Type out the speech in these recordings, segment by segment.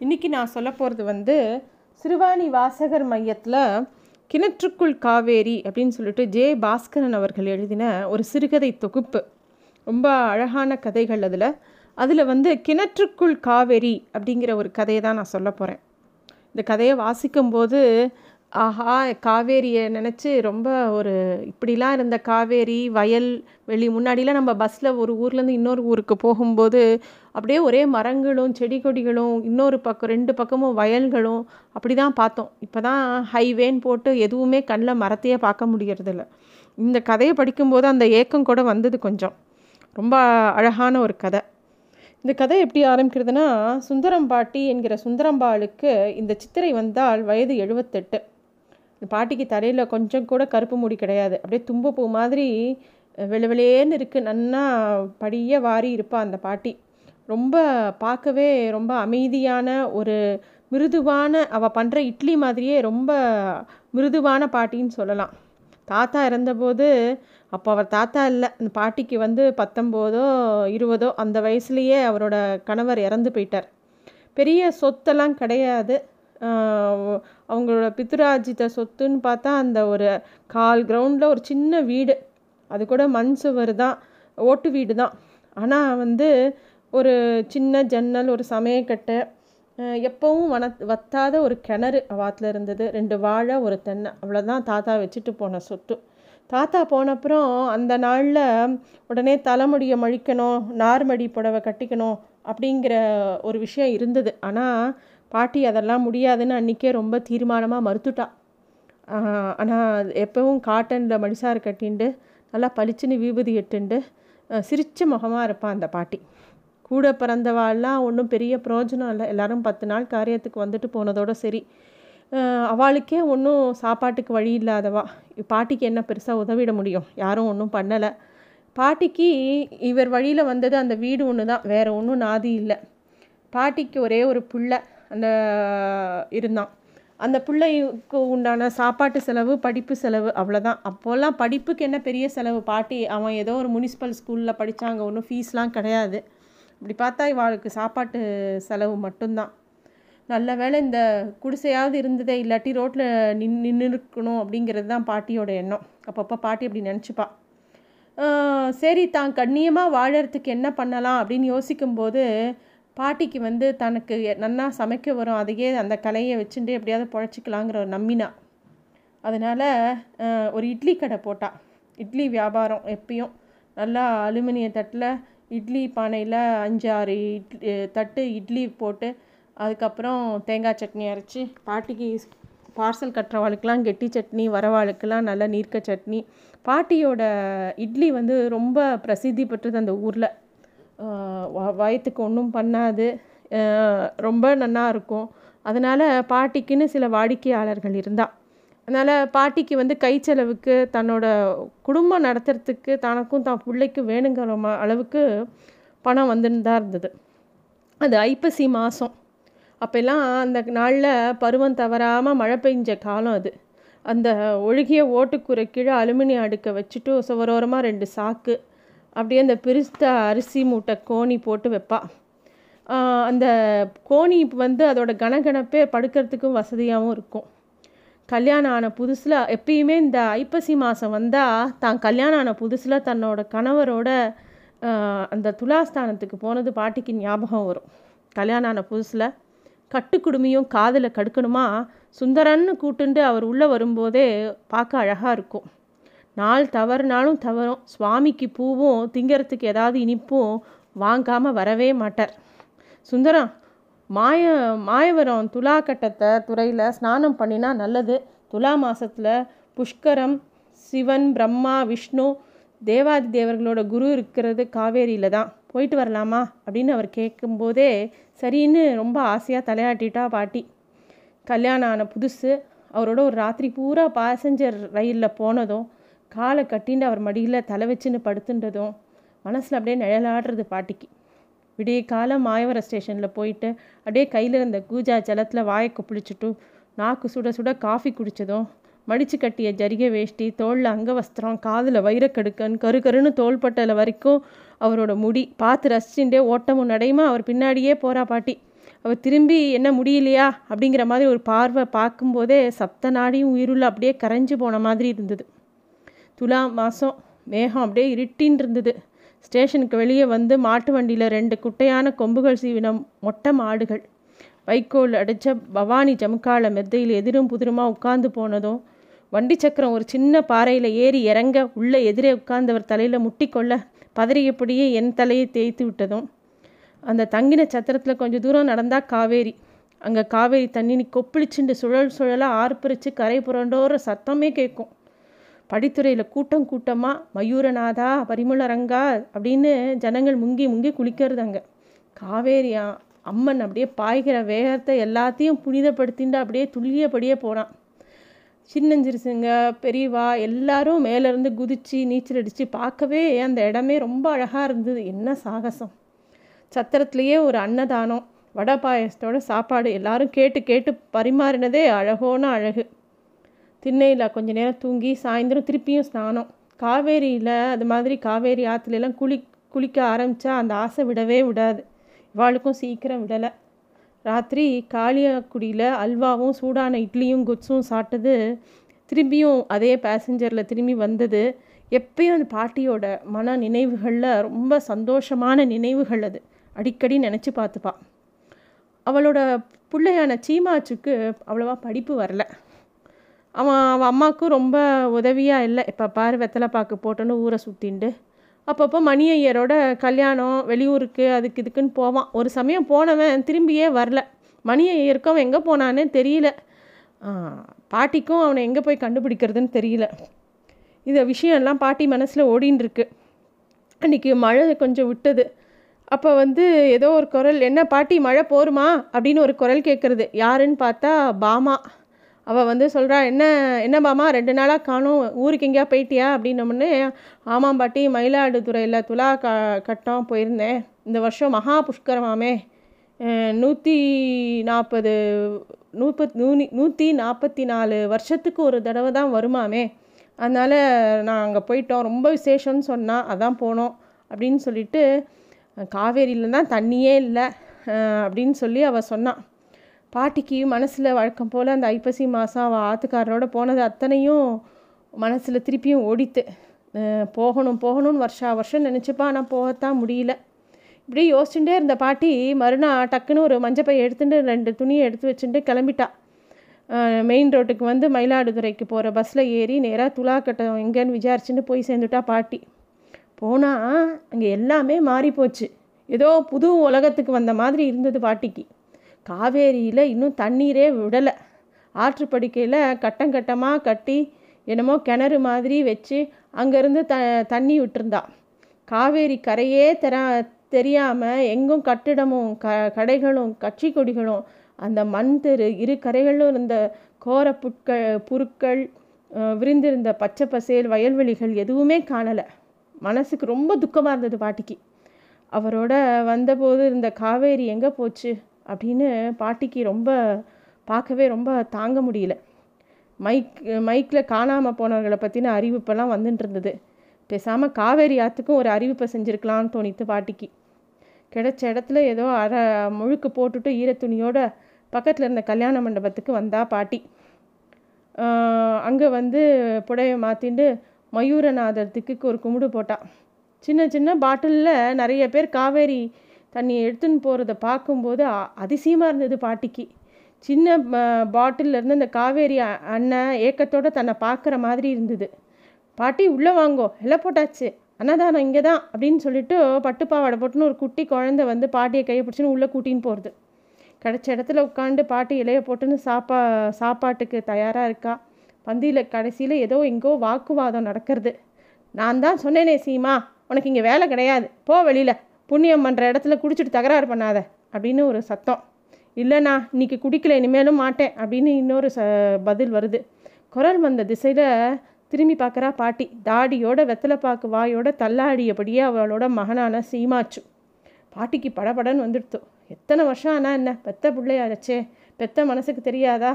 இன்றைக்கி நான் சொல்ல போகிறது வந்து சிறுவாணி வாசகர் மையத்தில் கிணற்றுக்குள் காவேரி அப்படின்னு சொல்லிட்டு ஜே பாஸ்கரன் அவர்கள் எழுதின ஒரு சிறுகதை தொகுப்பு. ரொம்ப அழகான கதைகள் அதில். அதில் வந்து கிணற்றுக்குள் காவேரி அப்படிங்கிற ஒரு கதையை தான் நான் சொல்ல போகிறேன் இந்த கதையை வாசிக்கும்போது ஆஹா காவேரியை நினச்சி ரொம்ப ஒரு இப்படிலாம் இருந்த காவேரி வயல் வெளி முன்னாடிலாம் நம்ம பஸ்ஸில் ஒரு ஊர்லேருந்து இன்னொரு ஊருக்கு போகும்போது அப்படியே ஒரே மரங்களும் செடி கொடிகளும் இன்னொரு பக்கம் ரெண்டு பக்கமும் வயல்களும் அப்படி தான் பார்த்தோம். இப்போ தான் ஹைவேன்னு போட்டு எதுவுமே கண்ணில் மரத்தையே பார்க்க முடியறதில்ல. இந்த கதையை படிக்கும்போது அந்த ஏக்கம் கூட வந்தது கொஞ்சம். ரொம்ப அழகான ஒரு கதை. இந்த கதை எப்படி ஆரம்பிக்கிறதுனா சுந்தரம் பாட்டி என்கிற சுந்தரம்பாளுக்கு இந்த சித்திரை வந்தால் வயது எழுபத்தெட்டு பாட்டிக்கு தலையில் கொஞ்சம் கூட கருப்பு முடி கிடையாது. அப்படியே தும்பப்பூ மாதிரி வெளிவெளியேன்னு இருக்குது நன்னா படிய வாரி இருப்பாள் அந்த பாட்டி. ரொம்ப பார்க்கவே ரொம்ப அமைதியான ஒரு மிருதுவான அவள் பண்ணுற இட்லி மாதிரியே ரொம்ப மிருதுவான பாட்டின்னு சொல்லலாம். தாத்தா இறந்தபோது அப்போ அவர் தாத்தா இல்லை. அந்த பாட்டிக்கு வந்து பத்தொம்போதோ இருபதோ அந்த வயசுலேயே அவரோட கணவர் இறந்து போயிட்டார். பெரிய சொத்தெல்லாம் கிடையாது. அவங்களோட பித்ராஜித சொத்துன்னு பார்த்தா அந்த ஒரு கால் கிரவுண்டில் ஒரு சின்ன வீடு. அது கூட மண் சுவர் தான். ஓட்டு வீடு தான். ஆனால் வந்து ஒரு சின்ன ஜன்னல் ஒரு சமயக்கட்டை எப்போவும் வன வத்தாத ஒரு கிணறு வாத்தில் இருந்தது. ரெண்டு வாழை ஒரு தென்னை. அவ்வளோதான் தாத்தா வச்சுட்டு போன சொத்து. தாத்தா போனப்புறம் அந்த நாளில் உடனே தலைமுடியை மழிக்கணும் நார்மடி புடவை கட்டிக்கணும் அப்படிங்கிற ஒரு விஷயம் இருந்தது. ஆனால் பாட்டி அதெல்லாம் முடியாதுன்னு அன்றைக்கே ரொம்ப தீர்மானமாக மறுத்துட்டா. ஆனால் எப்போவும் காட்டனில் மடிசார் கட்டிண்டு நல்லா பளிச்சுன்னு விபூதி எட்டுண்டு சிரித்த முகமாக இருப்பான் அந்த பாட்டி. கூட பிறந்தவாள்லாம் ஒன்றும் பெரிய பிரயோஜனம் இல்லை. எல்லோரும் பத்து நாள் காரியத்துக்கு வந்துட்டு போனதோட சரி. அவளுக்கே ஒன்றும் சாப்பாட்டுக்கு வழி இல்லாதவா. பாட்டிக்கு என்ன பெருசாக உதவிட முடியும்? யாரும் ஒன்றும் பண்ணலை. பாட்டிக்கு இவர் வழியில் வந்தது அந்த வீடு ஒன்று தான் வேறு ஒன்றும் நாதி இல்லை. பாட்டிக்கு ஒரே ஒரு பிள்ளை. அந்த இருந்தான். அந்த பிள்ளைக்கு உண்டான சாப்பாட்டு செலவு படிப்பு செலவு அவ்வளோதான் அப்போல்லாம் படிப்புக்கு என்ன பெரிய செலவு? பாட்டி அவன் ஏதோ ஒரு முனிசிபல் ஸ்கூலில் படித்தாங்க ஒன்றும் ஃபீஸ்லாம் கிடையாது. இப்படி பார்த்தா இவாளுக்கு சாப்பாட்டு செலவு மட்டும்தான். நல்ல வேலை இந்த குடிசையாவது இருந்ததே இல்லாட்டி ரோட்டில் நின் நின்று இருக்கணும் அப்படிங்கிறது தான் பாட்டியோட எண்ணம். அப்பப்போ பாட்டி அப்படி நினச்சிப்பா. சரி தான் கண்ணியமாக வாழறதுக்கு என்ன பண்ணலாம் அப்படின்னு யோசிக்கும்போது பாட்டிக்கு வந்து தனக்கு நன்னா சமைக்க வரும் அதையே அந்த கலையை வச்சுட்டு எப்படியாவது பழச்சிக்கலாங்கிற ஒரு நம்பினா. அதனால் ஒரு இட்லி கடை போட்டா. இட்லி வியாபாரம் எப்பயும். நல்லா அலுமினிய தட்டில் இட்லி பானையில் அஞ்சு ஆறு இட்லி தட்டு இட்லி போட்டு அதுக்கப்புறம் தேங்காய் சட்னி அரைச்சி பாட்டிக்கு பார்சல் கட்டுறவாளுக்கெலாம் கெட்டி சட்னி வரவாளுக்கெலாம் நல்ல நீர்க்க சட்னி. பாட்டியோட இட்லி வந்து ரொம்ப பிரசித்தி பெற்றது அந்த ஊரில். வயத்துக்கு ஒன்றும் பண்ணாது. ரொம்ப நல்லா இருக்கும். அதனால் பாட்டிக்குன்னு சில வாடிக்கையாளர்கள் இருந்தால் அதனால் பாட்டிக்கு வந்து கை செலவுக்கு தன்னோட குடும்பம் நடத்துறதுக்கு தனக்கும் தான் பிள்ளைக்கும் வேணுங்கிற அளவுக்கு பணம் வந்துன்னு தான் இருந்தது. அது ஐப்பசி மாதம் அப்போல்லாம் அந்த நாளில் பருவம் தவறாமல் மழை பெஞ்ச காலம் அது. அந்த ஒழுகிய ஓட்டுக்குறை கீழே அலுமினியம் அடுக்க வச்சுட்டு சுவரோரமாக ரெண்டு சாக்கு. அப்படியே அந்த பிரிஸ்த அரிசி மூட்டை கோணி போட்டு வைப்பா. அந்த கோணி வந்து அதோட கனகனப்பே படுக்கிறதுக்கும் வசதியாகவும் இருக்கும். கல்யாணம் ஆன புதுசில் எப்பயுமே இந்த ஐப்பசி மாதம் வந்தால் தான் கல்யாணம் ஆன புதுசில் தன்னோட கணவரோட அந்த துலாஸ்தானத்துக்கு போனது பாட்டிக்கு ஞாபகம் வரும். கல்யாணம் ஆன புதுசில் கட்டுக்குடுமையும் காதில் கடுக்கணுமா? சுந்தரன்னு கூட்டுண்டு அவர் உள்ளே வரும்போதே பார்க்க அழகாக இருக்கும். நாள் தவறுனாலும் தவறும். சுவாமிக்கு பூவும் திங்கிறதுக்கு ஏதாவது இனிப்பும் வாங்காமல் வரவே மாட்டார். சுந்தரம் மாய மாயவரம் துலா கட்டத்தை துறையில் ஸ்நானம் பண்ணினா நல்லது. துலா மாதத்தில் புஷ்கரம் சிவன் பிரம்மா விஷ்ணு தேவாதி தேவர்களோட குரு இருக்கிறது காவேரியில் தான். போயிட்டு வரலாமா? அப்படின்னு அவர் கேட்கும்போதே சரின்னு ரொம்ப ஆசையாக தலையாட்டிட்டா பாட்டி. கல்யாணம் ஆன புதுசு. அவரோட ஒரு ராத்திரி பூரா பாசஞ்சர் ரயிலில் போனதும் காலை கட்டின்னு அவர் மடியில் தலை வச்சுன்னு படுத்துன்றதும் மனசில் அப்படியே நிழலாடுறது பாட்டிக்கு. விடிய காலம் மாயவர ஸ்டேஷனில் போயிட்டு அப்படியே கையில் இருந்த கூஜா ஜலத்தில் வாயை குப்பிளிச்சுட்டு நாக்கு சுட சுட காஃபி குடித்ததும் மடித்து கட்டிய ஜரிகை வேஷ்டி தோளில் அங்கவஸ்திரம் காதில் வைரக்கடுக்கன் கரு கருன்னு தோள்பட்டல வரைக்கும் அவரோட முடி. பார்த்து ரசிச்சுட்டே ஓட்டமும் நடையுமா? அவர் பின்னாடியே போகிறா பாட்டி. அவர் திரும்பி என்ன முடியலையா? அப்படிங்கிற மாதிரி ஒரு பார்வை பார்க்கும்போதே சப்த நாடியும் உயிருள்ள அப்படியே கரைஞ்சு போன மாதிரி இருந்தது. துலா மாதம் மேகம் அப்படியே இருட்டின்னு இருந்தது ஸ்டேஷனுக்கு வெளியே வந்து மாட்டு வண்டியில் ரெண்டு குட்டையான கொம்புகள் சீவின மொட்டை மாடுகள். வைக்கோல் அடித்த பவானி ஜமுக்கால மெத்தையில் எதிரும் புதிருமாக உட்கார்ந்து போனதும் வண்டி சக்கரம் ஒரு சின்ன பாறையில் ஏறி இறங்க உள்ளே எதிரே உட்கார்ந்தவர் தலையில் முட்டிக்கொள்ள பதறியபடியே என் தலையை தேய்த்து விட்டதும் அந்த தங்கின சத்திரத்தில் கொஞ்சம் தூரம் நடந்தால் காவேரி. அங்கே காவேரி தண்ணி கொப்பளிச்சுண்டு சுழல் சுழலாக ஆர்ப்பரித்து கரை புரண்டோற சத்தமே கேட்கும் படித்துறையில் கூட்டம் கூட்டமாக மயூரநாதா பரிமளரங்கா அப்படின்னு ஜனங்கள் முங்கி முங்கி குளிக்கிறது அங்கே. காவேரியா அம்மன் அப்படியே பாய்கிற வேகத்தை எல்லாத்தையும் புனிதப்படுத்திட்டு அப்படியே துல்லியபடியே போனான். சின்னஞ்சிறுசுங்க பெரியவா எல்லாரும் மேலேருந்து குதித்து நீச்சல் அடித்து பார்க்கவே அந்த இடமே ரொம்ப அழகாக இருந்தது. என்ன சாகசம். சத்திரத்துலேயே ஒரு அன்னதானம் வடை பாயசத்தோட சாப்பாடு எல்லாரும் கேட்டு கேட்டு பரிமாறினதே அழகோன அழகு. திண்ணையில் கொஞ்ச நேரம் தூங்கி சாயந்தரம் திருப்பியும் ஸ்நானம். காவேரியில் அது மாதிரி காவேரி ஆற்றுலலாம் குளி குளிக்க ஆரம்பித்தா அந்த ஆசை விடவே விடாது. இவாளுக்கும் சீக்கிரம் விடலை. ராத்திரி காளியாக்குடியில் அல்வாவும் சூடான இட்லியும் குட்ஸும் சாப்பிட்டது. திரும்பியும் அதே பேசஞ்சரில் திரும்பி வந்தது. எப்பயும் அந்த பாட்டியோட மன நினைவுகளில் ரொம்ப சந்தோஷமான நினைவுகள் அது. அடிக்கடி நினச்சி பார்த்துப்பா. அவளோட பிள்ளையான சீமாச்சுக்கு அவ்வளோவா படிப்பு வரல. அவன் அவன் அம்மாவுக்கும் ரொம்ப உதவியாக இல்லை. இப்போ பாரு வெத்தலை பாக்கு போட்டோன்னு ஊரை சுற்றிண்டு அப்பப்போ மணி ஐயரோட கல்யாணம் வெளியூருக்கு அதுக்கு இதுக்குன்னு போவான். ஒரு சமயம் போனவன் திரும்பியே வரல. மணி ஐயருக்கும் அவன் எங்கே போனான்னு தெரியல. பாட்டிக்கும் அவனை எங்கே போய் கண்டுபிடிக்கிறதுன்னு தெரியல. இந்த விஷயம்லாம் பாட்டி மனசில் ஓடின்னு இருக்கு அன்றைக்கி மழை கொஞ்சம் விட்டது. அப்போ வந்து ஏதோ ஒரு குரல் என்ன பாட்டி மழை போருமா? அப்படின்னு ஒரு குரல் கேட்குறது யாருன்னு பார்த்தா பாமா. அவள் வந்து சொல்கிறா என்ன என்ன மாமா ரெண்டு நாளாக காணும் ஊருக்கு எங்கேயா போயிட்டியா? அப்படின்னமுன்னே ஆமாம் பாட்டி மயிலாடுதுறையில் துலா க கட்டம் போயிருந்தேன். இந்த வருஷம் மகா புஷ்கரமாமே நூற்றி நாற்பது நூற்பத் நூனி நூற்றி நாற்பத்தி நாலு வருஷத்துக்கு ஒரு தடவை தான் வருமாமே அதனால் நான் அங்கே போயிட்டோம். ரொம்ப விசேஷம்னு சொன்னால் அதான் போனோம். அப்படின்னு சொல்லிட்டு காவேரியில் தான் தண்ணியே இல்லை. அப்படின்னு சொல்லி அவள் சொன்னான் பாட்டிக்கு மனசில் வழக்கம் போல் அந்த ஐப்பசி மாதம் அவள் ஆத்துக்காரரோட போனது அத்தனையும் மனசில் திருப்பியும் ஓடித்து. போகணும் போகணும்னு வருஷா வருஷம் நினச்சிப்பா ஆனால் போகத்தான் முடியல. இப்படி யோசிச்சுட்டே இருந்த பாட்டி மறுநாள் டக்குன்னு ஒரு மஞ்சப்பை எடுத்துட்டு ரெண்டு துணியை எடுத்து வச்சுட்டு கிளம்பிட்டா. மெயின் ரோட்டுக்கு வந்து மயிலாடுதுறைக்கு போகிற பஸ்ஸில் ஏறி நேராக துலாக்கட்டம் எங்கேன்னு விசாரிச்சுட்டு போய் சேர்ந்துட்டா பாட்டி. போனால் அங்கே எல்லாமே மாறி போச்சு ஏதோ புது உலகத்துக்கு வந்த மாதிரி இருந்தது பாட்டிக்கு. காவேரியில் இன்னும் தண்ணீரே விடலை. ஆற்றுப்படுக்கையில் கட்டம் கட்டமாக கட்டி என்னமோ கிணறு மாதிரி வச்சு அங்கேருந்து த தண்ணி விட்டுருந்தா. காவேரி கரையே தெர தெரியாமல் எங்கும் கட்டிடமும் க கடைகளும் கட்சி கொடிகளும் அந்த மண் தெரு இரு கரைகளும் இருந்த கோர புட்கள் புற்கள் விரிந்திருந்த பச்சை பசேல் வயல்வெளிகள் எதுவுமே காணலை. மனசுக்கு ரொம்ப துக்கமாக இருந்தது பாட்டிக்கு. அவரோட வந்தபோது இருந்த காவேரி எங்கே போச்சு? அப்படின்னு பாட்டிக்கு ரொம்ப பார்க்கவே ரொம்ப தாங்க முடியல. மைக் மைக்கில் காணாமல் போனவர்களை பற்றின அறிவிப்பெல்லாம் வந்துட்டு இருந்தது. பேசாமல் காவேரி ஆற்றுக்கும் ஒரு அறிவிப்பை செஞ்சுருக்கலான்னு தோணித்து பாட்டிக்கு. கிடைச்ச இடத்துல ஏதோ அரை முழுக்கு போட்டுட்டு ஈரத்துணியோட பக்கத்தில் இருந்த கல்யாண மண்டபத்துக்கு வந்தா பாட்டி. அங்கே வந்து புடவை மாற்றிண்டு மயூரநாதத்துக்கு ஒரு கும்பிடு போட்டா. சின்ன சின்ன பாட்டிலில் நிறைய பேர் காவேரி தண்ணியை எடுத்துன்னு போகிறத பார்க்கும்போது அதிசயமாக இருந்தது பாட்டிக்கு. சின்ன பாட்டிலேருந்து அந்த காவேரி அண்ணன் ஏக்கத்தோடு தன்னை பார்க்குற மாதிரி இருந்தது. பாட்டி உள்ளே வாங்கோ எல்லாம் போட்டாச்சு. அன்னதானம் இங்கே தான் அப்படின்னு சொல்லிட்டு பட்டுப்பாவாடை போட்டுன்னு ஒரு குட்டி குழந்தை வந்து பாட்டியை கையை பிடிச்சின்னு உள்ளே கூட்டின்னு போகிறது கிடச்ச இடத்துல உட்காந்து பாட்டி இலையை போட்டுன்னு சாப்பா சாப்பாட்டுக்கு தயாராக இருக்கா? பந்தியில் கடைசியில் ஏதோ எங்கோ வாக்குவாதம் நடக்கிறது. நான் தான் சொன்னேனே சீமா உனக்கு இங்கே வேலை கிடையாது. போ வெளியில். புண்ணியம் பண்ணுற இடத்துல குடிச்சிட்டு தகராறு பண்ணாத அப்படின்னு ஒரு சத்தம். இல்லைண்ணா இன்னைக்கு குடிக்கல இனிமேலும் மாட்டேன் அப்படின்னு இன்னொரு ச பதில் வருது. குரல் வந்த திசையில் திரும்பி பார்க்குறா பாட்டி. தாடியோட வெத்தலை பாக்கு வாயோட தள்ளாடியபடியே அவளோட மகனான சீமாச்சு. பாட்டிக்கு படபடன்னு வந்துடுத்து. எத்தனை வருஷம் ஆனால் என்ன? பெத்த பிள்ளையாச்சே. பெத்த மனசுக்கு தெரியாதா?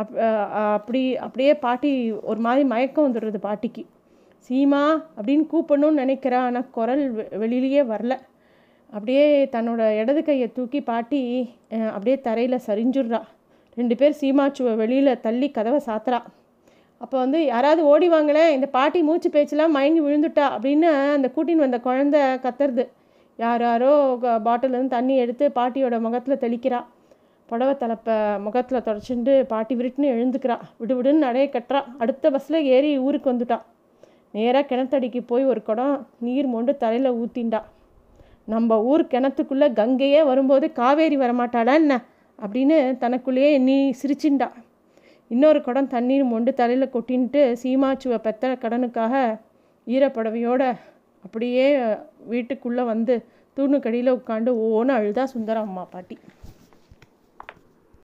அப் அப்படி அப்படியே பாட்டி ஒரு மாதிரி மயக்கம் வந்துடுறது பாட்டிக்கு. சீமா அப்படின்னு கூப்பிடணும்னு நினைக்கிறா ஆனால் குரல் வெளியிலேயே வரல. அப்படியே தன்னோட இடது கையை தூக்கி பாட்டி அப்படியே தரையில் சரிஞ்சுடுறா. ரெண்டு பேர் சீமாச்சுவை வெளியில் தள்ளி கதவை சாத்துறா. அப்போ வந்து யாராவது ஓடி வாங்களேன் இந்த பாட்டி மூச்சு பேச்செலாம் மயங்கி விழுந்துட்டா அப்படின்னு அந்த கூட்டின்னு வந்த குழந்தை கத்துறது. யார் யாரோ பாட்டிலேருந்து தண்ணி எடுத்து பாட்டியோட முகத்தில் தெளிக்கிறா. புடவை தலைப்பை முகத்தில் தொடச்சிண்டு பாட்டி விருட்டுன்னு எழுந்துக்கிறா. விடு விடுன்னு நடைய கட்டுறா. அடுத்த பஸ்ஸில் ஏறி ஊருக்கு வந்துட்டா. நேராக கிணத்தடிக்கு போய் ஒரு குடம் நீர் மொண்டு தலையில் ஊற்றிண்டா நம்ம ஊர் கிணத்துக்குள்ளே கங்கையே வரும்போது காவேரி வரமாட்டாளா என்ன? அப்படின்னு தனக்குள்ளேயே எண்ணி சிரிச்சிண்டா. இன்னொரு குடம் தண்ணீர் மொண்டு தலையில் கொட்டின்ட்டு சீமாச்சுவை பெத்த கடனுக்காக ஈரப்படவையோட அப்படியே வீட்டுக்குள்ளே வந்து தூணுக்கடியில் உட்காந்து ஓன்னு அழுதா சுந்தரம் அம்மா பாட்டி.